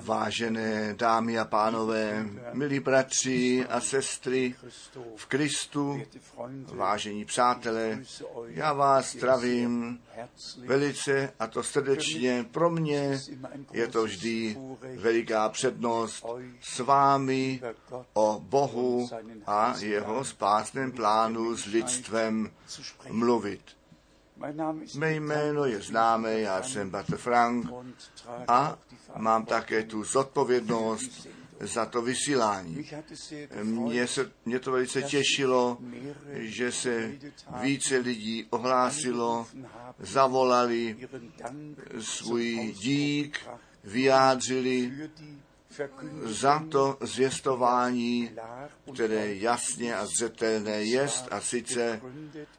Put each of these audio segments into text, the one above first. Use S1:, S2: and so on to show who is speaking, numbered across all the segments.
S1: Vážené dámy a pánové, milí bratři a sestry v Kristu, vážení přátelé, já vás zdravím velice a to srdečně. Pro mě je to vždy veliká přednost s vámi o Bohu a jeho spásném plánu s lidstvem mluvit. Mé jméno je známé, já jsem Bater Frank a mám také tu zodpovědnost za to vysílání. Mě, se, mě to velice těšilo, že se více lidí ohlásilo, zavolali svůj dík, vyjádřili za to zvěstování, které jasně a zřetelné jest a sice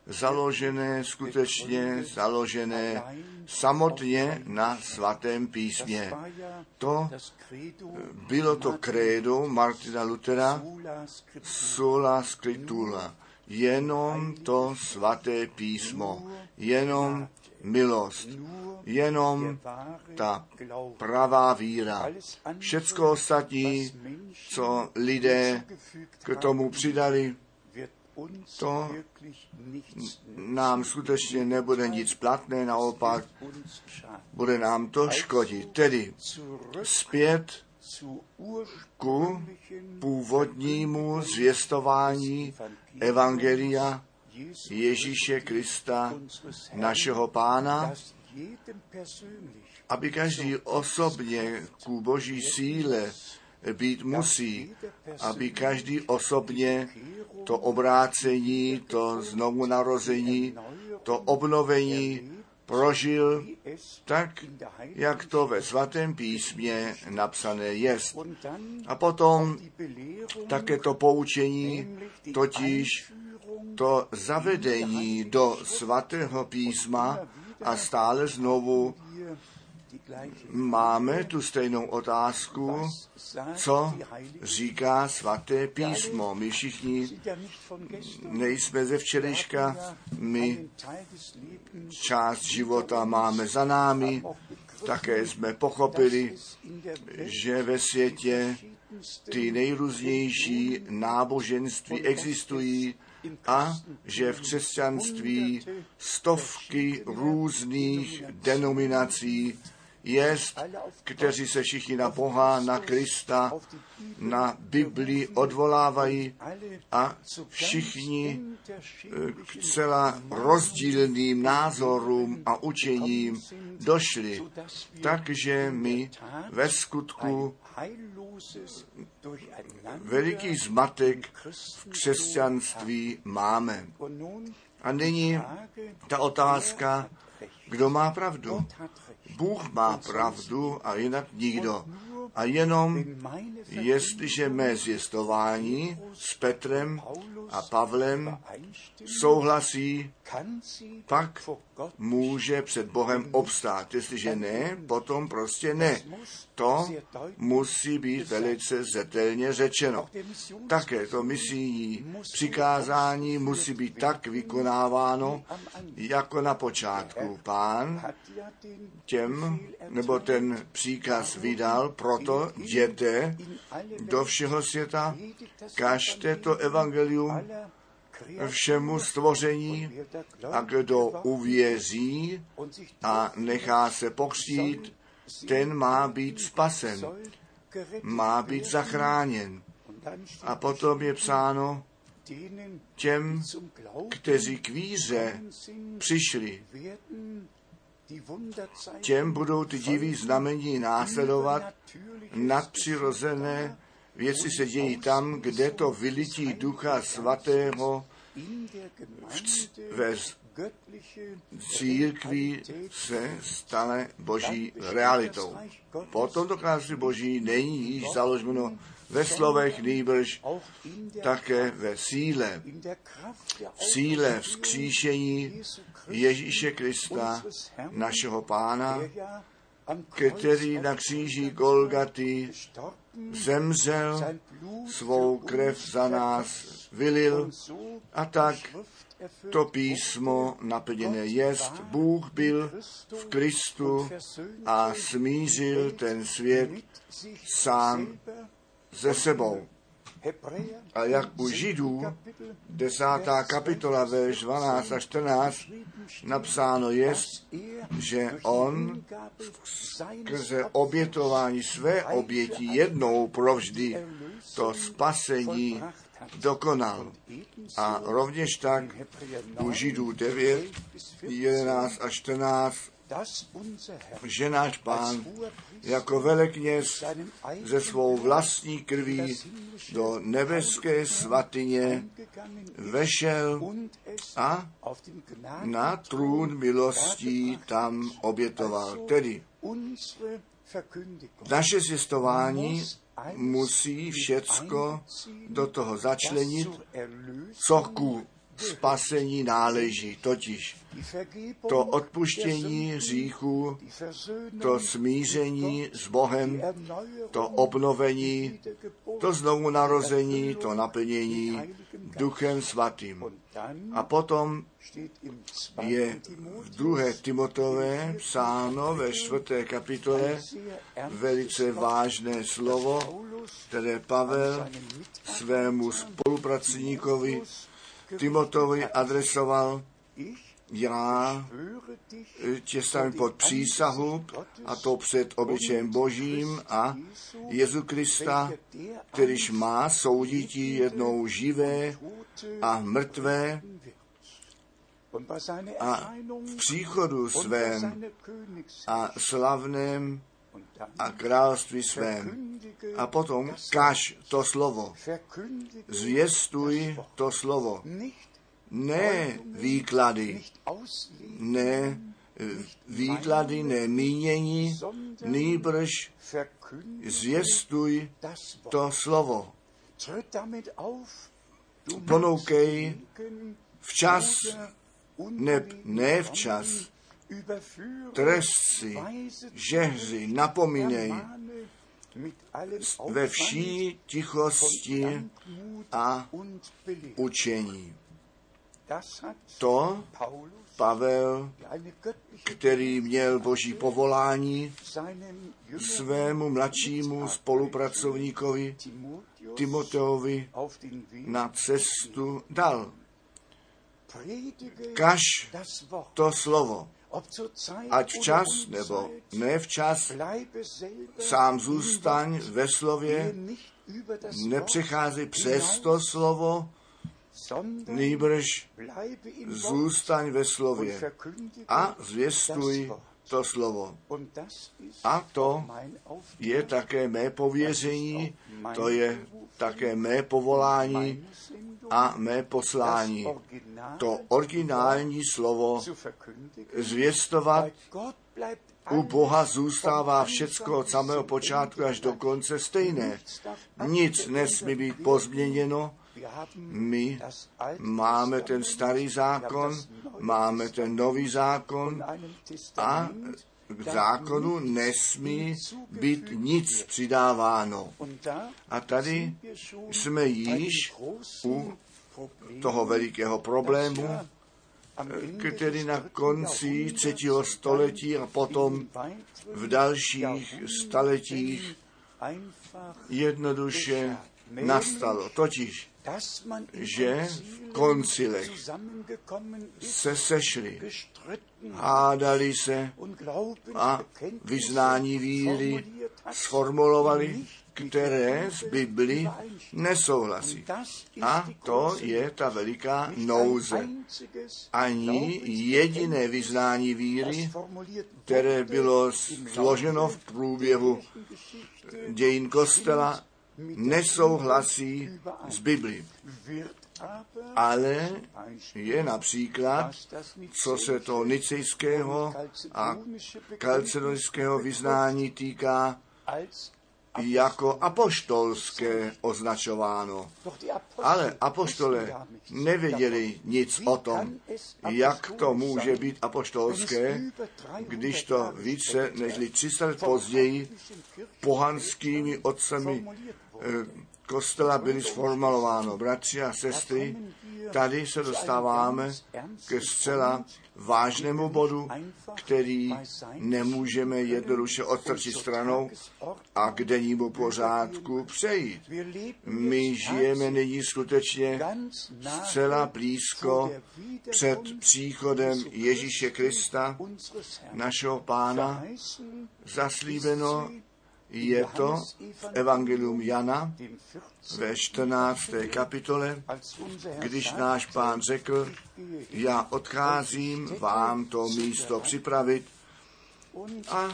S1: založené, skutečně založené samotně na svatém písmě. To bylo to krédo Martina Luthera, sola scriptura, jenom to svaté písmo, jenom milost, jenom ta pravá víra. Všecko ostatní, co lidé k tomu přidali, to nám skutečně nebude nic platné, naopak bude nám to škodit. Tedy zpět ku původnímu zvěstování Evangelia Ježíše Krista, našeho pána, aby každý osobně ku boží síle být musí, aby každý osobně to obrácení, to znovu narození, to obnovení prožil tak, jak to ve svatém písmě napsané jest. A potom také to poučení, totiž to zavedení do svatého písma a stále znovu máme tu stejnou otázku, co říká svaté písmo. My všichni nejsme ze včerejška, my část života máme za námi, také jsme pochopili, že ve světě ty nejrůznější náboženství existují a že v křesťanství stovky různých denominací jest, kteří se všichni na Boha, na Krista, na Biblii odvolávají a všichni k celá rozdílným názorům a učením došli. Takže my ve skutku veliký zmatek v křesťanství máme. A nyní ta otázka, kdo má pravdu. Bůh má pravdu a jinak nikdo. A jenom jestliže mé zjistování s Petrem a Pavlem souhlasí, pak může před Bohem obstát. Jestliže ne, potom prostě ne. To musí být velice zetelně řečeno. Také to misijní přikázání musí být tak vykonáváno, jako na počátku. Pán těm, nebo ten příkaz vydal, proto jděte do všeho světa, kažte to evangelium všemu stvoření a kdo uvěří a nechá se pokřtít, ten má být spasen, má být zachráněn. A potom je psáno, těm, kteří k víře přišli, těm budou ty diví znamení následovat nadpřirozené věci se dějí tam, kde to vylití Ducha Svatého v, ve církví se stane boží realitou. Potom to království boží není již založeno ve slovech nýbrž také ve síle. V síle vzkříšení Ježíše Krista, našeho pána, který na kříži Golgaty zemřel, svou krev za nás vylil a tak to písmo naplněné jest. Bůh byl v Kristu a smířil ten svět sám ze sebou. A jak u Židů, desátá kapitola, verš 12 a 14, napsáno je, že on skrze obětování své oběti jednou provždy to spasení dokonal. A rovněž tak u Židů 9, 11 a 14, že náš pán jako velekněz ze svou vlastní krví do nebeské svatyně vešel a na trůn milostí tam obětoval. Tedy naše zjistování musí všecko do toho začlenit, co ku spasení náleží, totiž to odpuštění hříchů, to smíření s Bohem, to obnovení, to znovu narození, to naplnění Duchem Svatým. A potom je v druhé Timotové psáno ve čtvrté kapitole velice vážné slovo, které Pavel svému spolupracovníkovi Timotovi adresoval, já tě stavím pod přísahu, a to před obličejem Božím a Jezu Krista, kterýž má soudit jednou živé a mrtvé a v příchodu svém a slavném a království svém. A potom kaž to slovo. Zvěstuj to slovo. Ne výklady, ne výklady, ne mínění, nýbrž zvěstuj to slovo. Ponoukej včas, neb ne včas, trestci, žehři, napomínej ve vší tichosti a učení. To Pavel, který měl boží povolání, svému mladšímu spolupracovníkovi Timoteovi na cestu dal. Kaž to slovo, ať včas nebo ne včas, sám zůstaň ve slově, nepřechází přes to slovo, nýbrž zůstaň ve slově a zvěstuj to slovo. A to je také mé pověření, to je také mé povolání a mé poslání. To originální slovo zvěstovat u Boha zůstává všecko od samého počátku až do konce stejné. Nic nesmí být pozměněno. My máme ten starý zákon, máme ten nový zákon a k zákonu nesmí být nic přidáváno. A tady jsme již u toho velikého problému, který na konci třetího století a potom v dalších staletích jednoduše nastalo. Totiž, že v koncilech se sešli, hádali se a vyznání víry sformulovali, které z Bibli nesouhlasí. A to je ta veliká nouze. Ani jediné vyznání víry, které bylo složeno v průběhu dějin kostela, nesouhlasí s Biblí. Ale je například, co se to nicejského a kalcedonického vyznání týká, jako apoštolské označováno. Ale apoštole nevěděli nic o tom, jak to může být apoštolské, když to více než 300 let později pohanskými otcemi eh, kostela byly sformulováno. Bratři a sestry, tady se dostáváme ke zcela vážnému bodu, který nemůžeme jednoduše odstrčit stranou a k dennímu pořádku přejít. My žijeme nyní skutečně zcela blízko před příchodem Ježíše Krista, našeho pána, zaslíbeno je to v Evangelium Jana ve 14. kapitole, když náš pán řekl, já odcházím vám to místo připravit a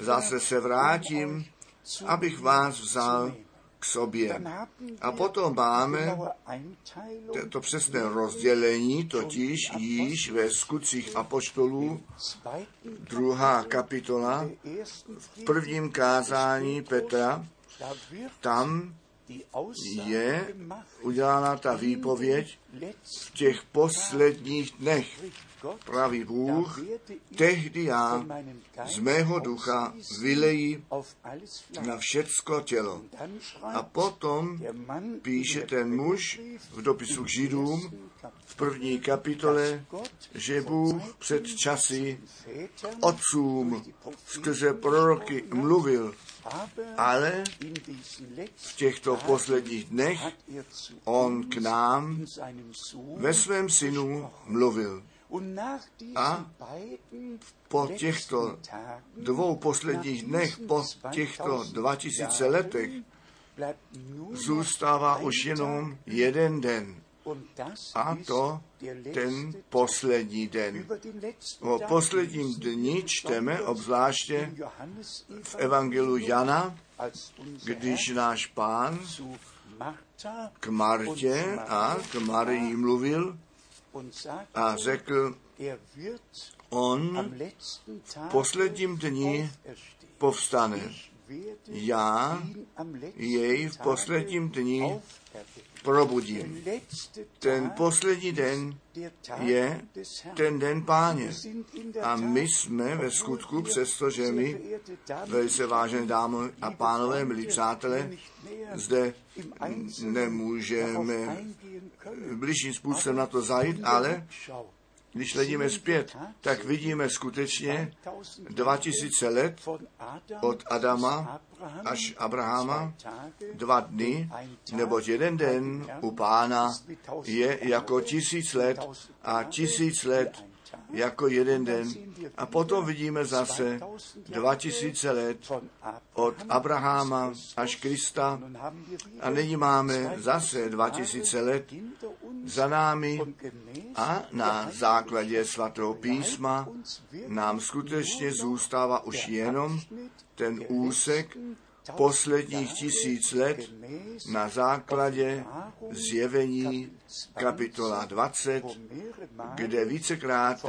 S1: zase se vrátím, abych vás vzal k sobě. A potom máme to přesné rozdělení, totiž již ve skutcích apoštolů, druhá kapitola, v prvním kázání Petra, tam je udělána ta výpověď v těch posledních dnech. Pravý Bůh, tehdy já z mého ducha vylejí na všecko tělo. A potom píše ten muž v dopisu k Židům v první kapitole, že Bůh před časy otcům skrze proroky mluvil ale v těchto posledních dnech on k nám ve svém synu mluvil. A po těchto dvou posledních dnech, po těchto 2000 letech, zůstává už jenom jeden den. A to ten poslední den. O posledním dni čteme obzvláště v Evangelu Jana, když náš pán k Martě a k Marii mluvil a řekl, on v posledním dni povstane. Já jej v posledním dni probudím. Ten poslední den je ten den páně. A my jsme ve skutku, přestože my, velice vážené dámy a pánové, milí přátelé, zde nemůžeme bližším způsobem na to zajít, ale když hledíme zpět, tak vidíme skutečně 2000 let od Adama až Abrahama, dva dny, neboť jeden den u pána je jako tisíc let a tisíc let jako jeden den. A potom vidíme zase 2000 let od Abraháma až Krista a nyní máme zase 2000 let za námi a na základě svatého písma nám skutečně zůstává už jenom ten úsek posledních tisíc let na základě zjevení kapitola 20, kde vícekrát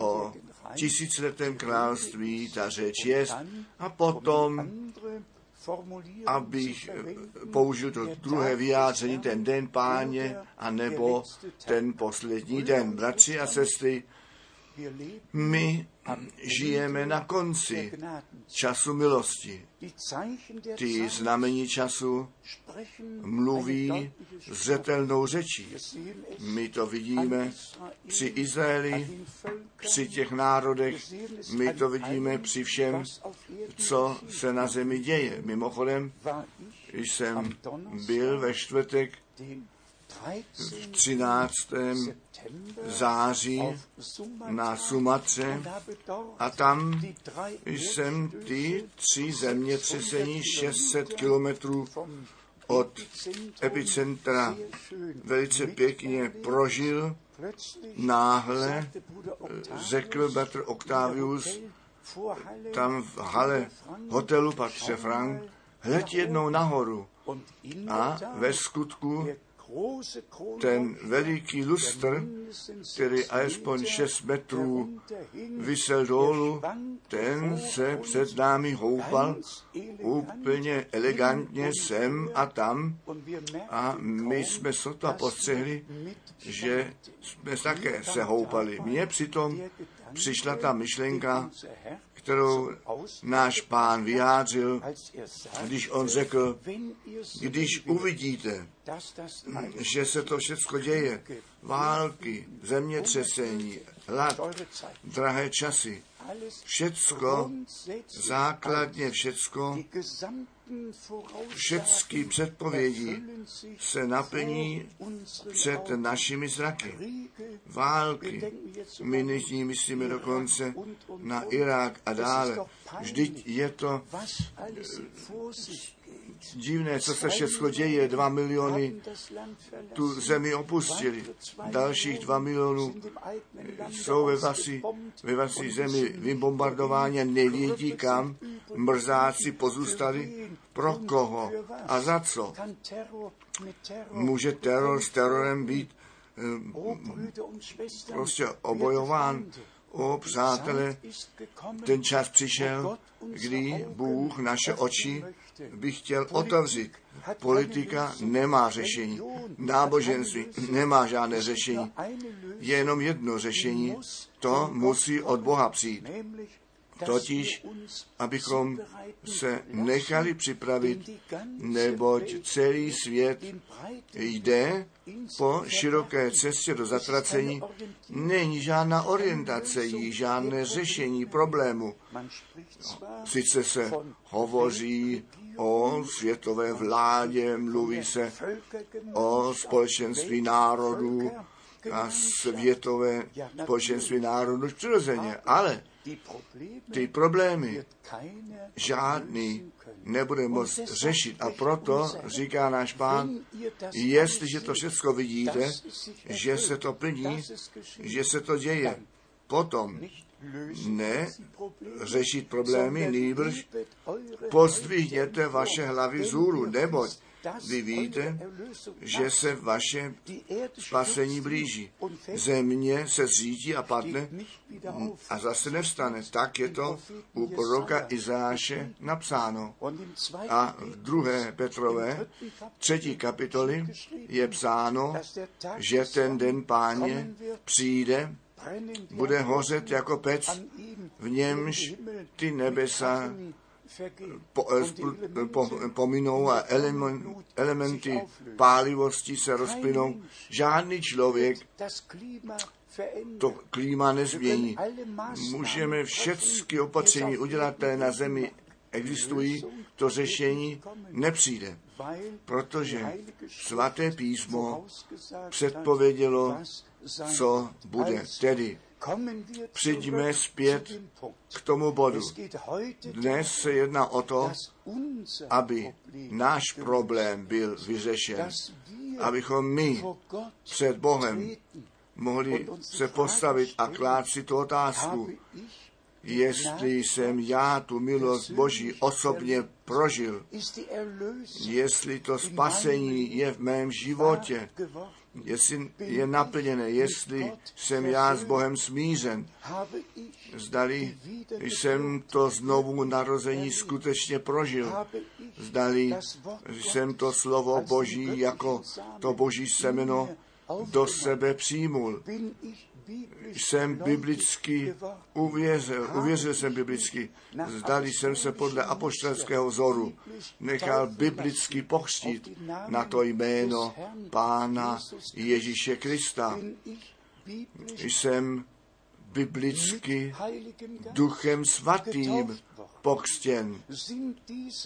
S1: o tisíciletém království ta řeč je a potom abych použil to druhé vyjádření, ten den páně, anebo ten poslední den. Bratři a sestry, my žijeme na konci času milosti. Ty znamení času mluví zřetelnou řečí. My to vidíme při Izraeli, při těch národech, my to vidíme při všem, co se na zemi děje. Mimochodem, jsem byl ve čtvrtek v 13. září na Sumatře a tam jsem ty tři zemětřesení 600 kilometrů od epicentra velice pěkně prožil. Náhle řekl Petr Octavius tam v hale hotelu Patře Frank, hleď jednou nahoru. A ve skutku ten veliký lustr, který alespoň 6 metrů vysel dolů, ten se před námi houpal úplně elegantně sem a tam a my jsme sotva postřehli, že jsme také se houpali. Mně přitom přišla ta myšlenka, kterou náš pán vyjádřil, když on řekl, když uvidíte, že se to všechno děje, války, zemětřesení, hlad, drahé časy, všecko, základně všecko, všechny předpovědi se naplní před našimi zraky. Války. My nyní myslíme dokonce na Irák a dále. Vždyť je to divné, co se všechno děje. Dva miliony tu zemi opustili. Dalších dva milionů jsou ve vasi, ve vasi zemi vybombardováni a nevědí kam. Mrzáci pozůstali. Pro koho a za co? Může teror s terorem být prostě obojován O přátelé, ten čas přišel, kdy Bůh naše oči by chtěl otevřít. Politika nemá řešení. Náboženství nemá žádné řešení. Je jenom jedno řešení. To musí od Boha přijít. Totiž, abychom se nechali připravit, neboť celý svět jde po široké cestě do zatracení. Není žádná orientace, jí žádné řešení problému. Sice se hovoří o světové vládě, mluví se o společenství národů a světové společenství národů přirozeně, ale ty problémy žádný nebude moct řešit. A proto říká náš pán, jestliže to všechno vidíte, že se to plní, že se to děje, potom ne řešit problémy, nýbrž pozdvihněte vaše hlavy zůru, neboť vy víte, že se vaše spasení blíží. Země se zřítí a padne a zase nevstane. Tak je to u proroka Izáše napsáno. A v druhé Petrové, třetí kapitoly, je psáno, že ten den páně přijde, bude hořet jako pec, v němž ty nebesa po, eh, po, pominou a element, elementy pálivosti se rozplynou. Žádný člověk to klíma nezmění. Můžeme všechny opatření udělat, které na zemi existují, to řešení nepřijde, protože svaté písmo předpovědělo, co bude. Tedy Přijďme zpět k tomu bodu. Dnes se jedná o to, aby náš problém byl vyřešen, abychom my před Bohem mohli se postavit a klát si tu otázku, jestli jsem já tu milost Boží osobně prožil, jestli to spasení je v mém životě, jestli je naplněné, jestli jsem já s Bohem smířen, zdali jsem to znovu narození skutečně prožil, zdali jsem to slovo Boží jako to Boží semeno do sebe přijmul. Jsem biblicky uvěřil, uvěřil jsem biblicky, zdali jsem se podle apoštolského vzoru nechal biblicky pochstit na to jméno Pána Ježíše Krista. Jsem biblicky duchem svatým pokřtěn.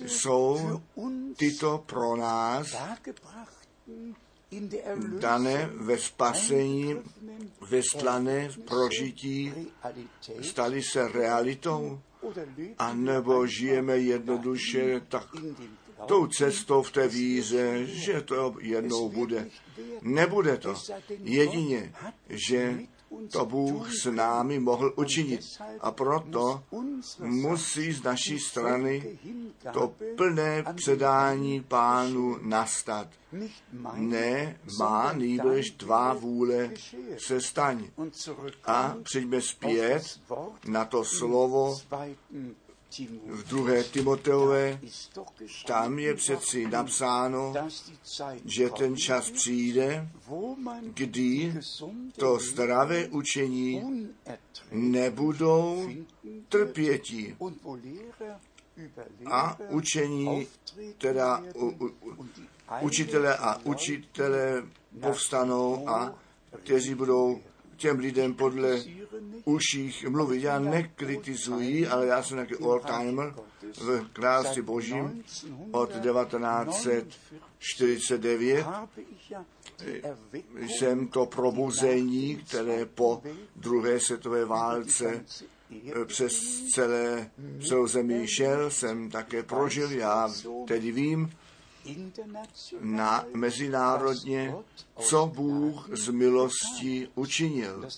S1: Jsou tyto pro nás dané ve spasení, ve slané prožití, stali se realitou, a nebo žijeme jednoduše tak tou cestou v té víze, že to jednou bude. Nebude to. Jedině, že to Bůh s námi mohl učinit. A proto musí z naší strany to plné předání pánu nastat. Ne má nýbrž tvá vůle se staň. A přijďme zpět na to slovo v druhé Timoteové, tam je přeci napsáno, že ten čas přijde, kdy to zdravé učení nebudou trpětí a učení, teda u, u, učitele a učitele povstanou a kteří budou těm lidem podle uších mluvit. Já nekritizuji, ale já jsem taky all-timer v království božím od 1949. Jsem to probuzení, které po druhé světové válce přes celé, celou zemi šel, jsem také prožil, já tedy vím, na mezinárodně, co Bůh z milosti učinil.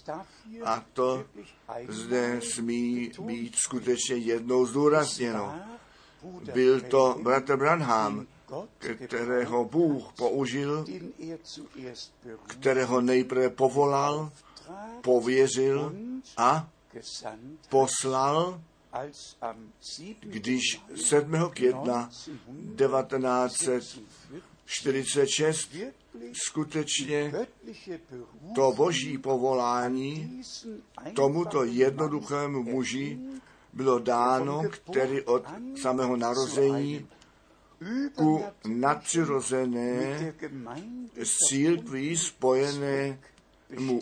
S1: A to zde smí být skutečně jednou zdůrazněno. Byl to bratr Branham, kterého Bůh použil, kterého nejprve povolal, pověřil a poslal když 7. května 1946 skutečně to boží povolání tomuto jednoduchému muži bylo dáno, který od samého narození ku nadpřirozené s církví spojenému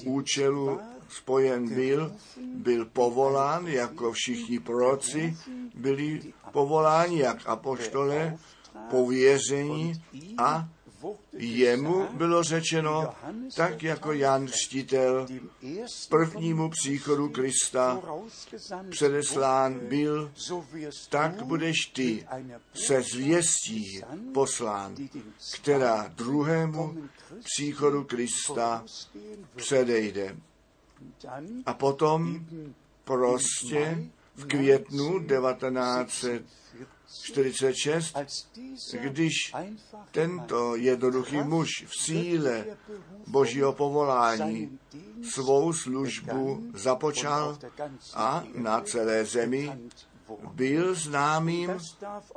S1: účelu spojen byl, byl povolán, jako všichni proroci byli povoláni, jak apoštole, pověření a jemu bylo řečeno, tak jako Jan Štítel prvnímu příchodu Krista předeslán byl, tak budeš ty se zvěstí poslán, která druhému příchodu Krista předejde. A potom prostě v květnu 1946, když tento jednoduchý muž v síle božího povolání svou službu započal a na celé zemi byl známým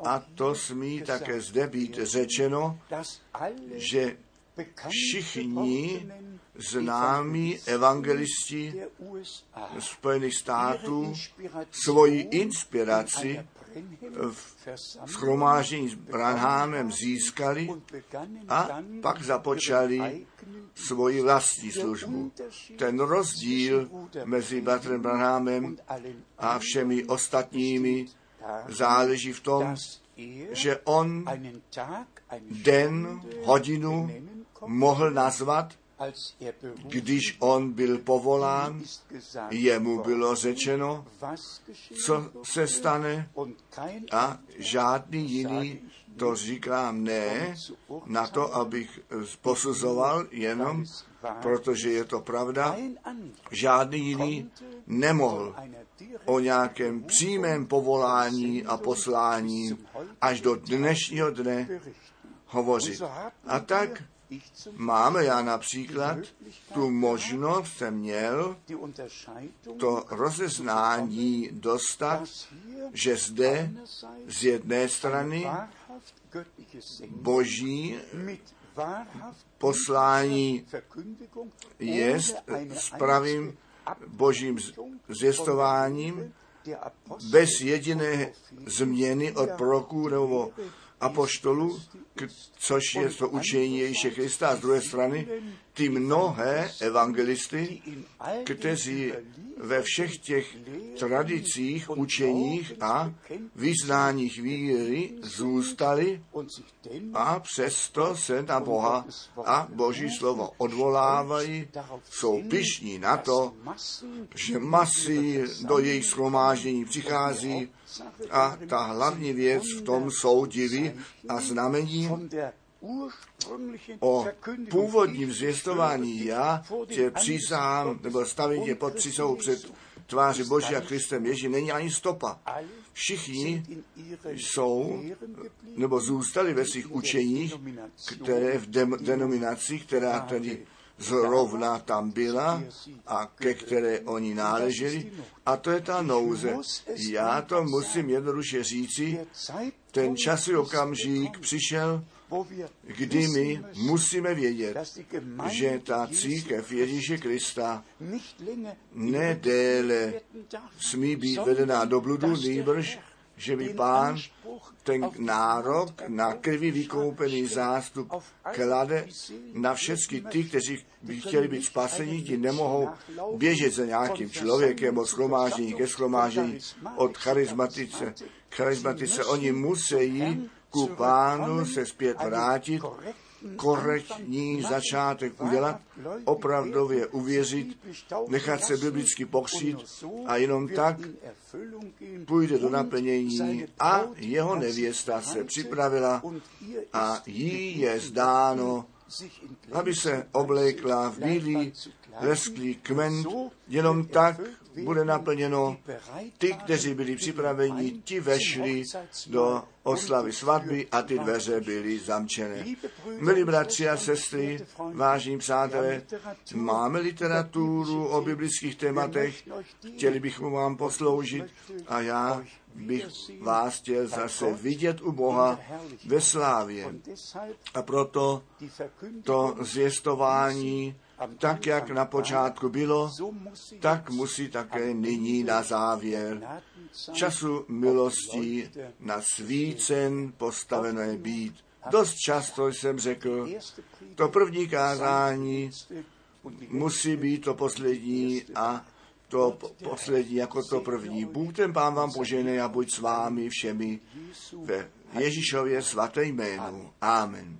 S1: a to smí také zde být řečeno, že všichni známí evangelisti Spojených států svoji inspiraci v schromáždění s Branhamem získali a pak započali svoji vlastní službu. Ten rozdíl mezi bratrem Branhamem a všemi ostatními záleží v tom, že on den, hodinu mohl nazvat když on byl povolán, jemu bylo řečeno, co se stane? A žádný jiný to říkám ne na to, abych posuzoval jenom, protože je to pravda. Žádný jiný nemohl o nějakém přímém povolání a poslání až do dnešního dne hovořit. A tak Máme já například tu možnost, jsem měl to rozeznání dostat, že zde z jedné strany boží poslání je s pravým božím zvěstováním bez jediné změny od proroků nebo apoštolů, což je to učení Ježíše Krista, a z druhé strany ty mnohé evangelisty, kteří ve všech těch tradicích, učeních a vyznáních víry zůstali a přesto se na Boha a Boží slovo odvolávají, jsou pišní na to, že masy do jejich schromáždění přichází a ta hlavní věc v tom jsou divy a znamení o původním zvěstování já tě přísahám, nebo stavím tě pod přísahou před tváři Boží a Kristem Ježí, není ani stopa. Všichni jsou, nebo zůstali ve svých učeních, které v denominaci, která tedy zrovna tam byla a ke které oni náleželi. A to je ta nouze. Já to musím jednoduše říci. Ten časový okamžik přišel, kdy my musíme vědět, že ta církev Ježíše Krista nedéle smí být vedená do bludu, nýbrž že by pán ten nárok na krvi vykoupený zástup klade na všechny ty, kteří by chtěli být spasení, ti nemohou běžet za nějakým člověkem od schromáždění ke schromáždění, od charizmatice charizmatice. Oni musí ku pánu se zpět vrátit, korektní začátek udělat, opravdově uvěřit, nechat se biblicky pokřít a jenom tak půjde do naplnění a jeho nevěsta se připravila a jí je zdáno, aby se oblékla v bílý lesklý kmen, jenom tak bude naplněno. Ty, kteří byli připraveni, ti vešli do oslavy svatby a ty dveře byly zamčené. Milí bratři a sestry, vážní přátelé, máme literaturu o biblických tématech, chtěli bychom vám posloužit a já bych vás chtěl zase vidět u Boha ve slávě. A proto to zvěstování tak, jak na počátku bylo, tak musí také nyní na závěr času milostí na svícen postavené být. Dost často jsem řekl, to první kázání musí být to poslední a to poslední jako to první. Bůh ten pán vám požene a buď s vámi všemi ve Ježíšově svaté jménu. Amen.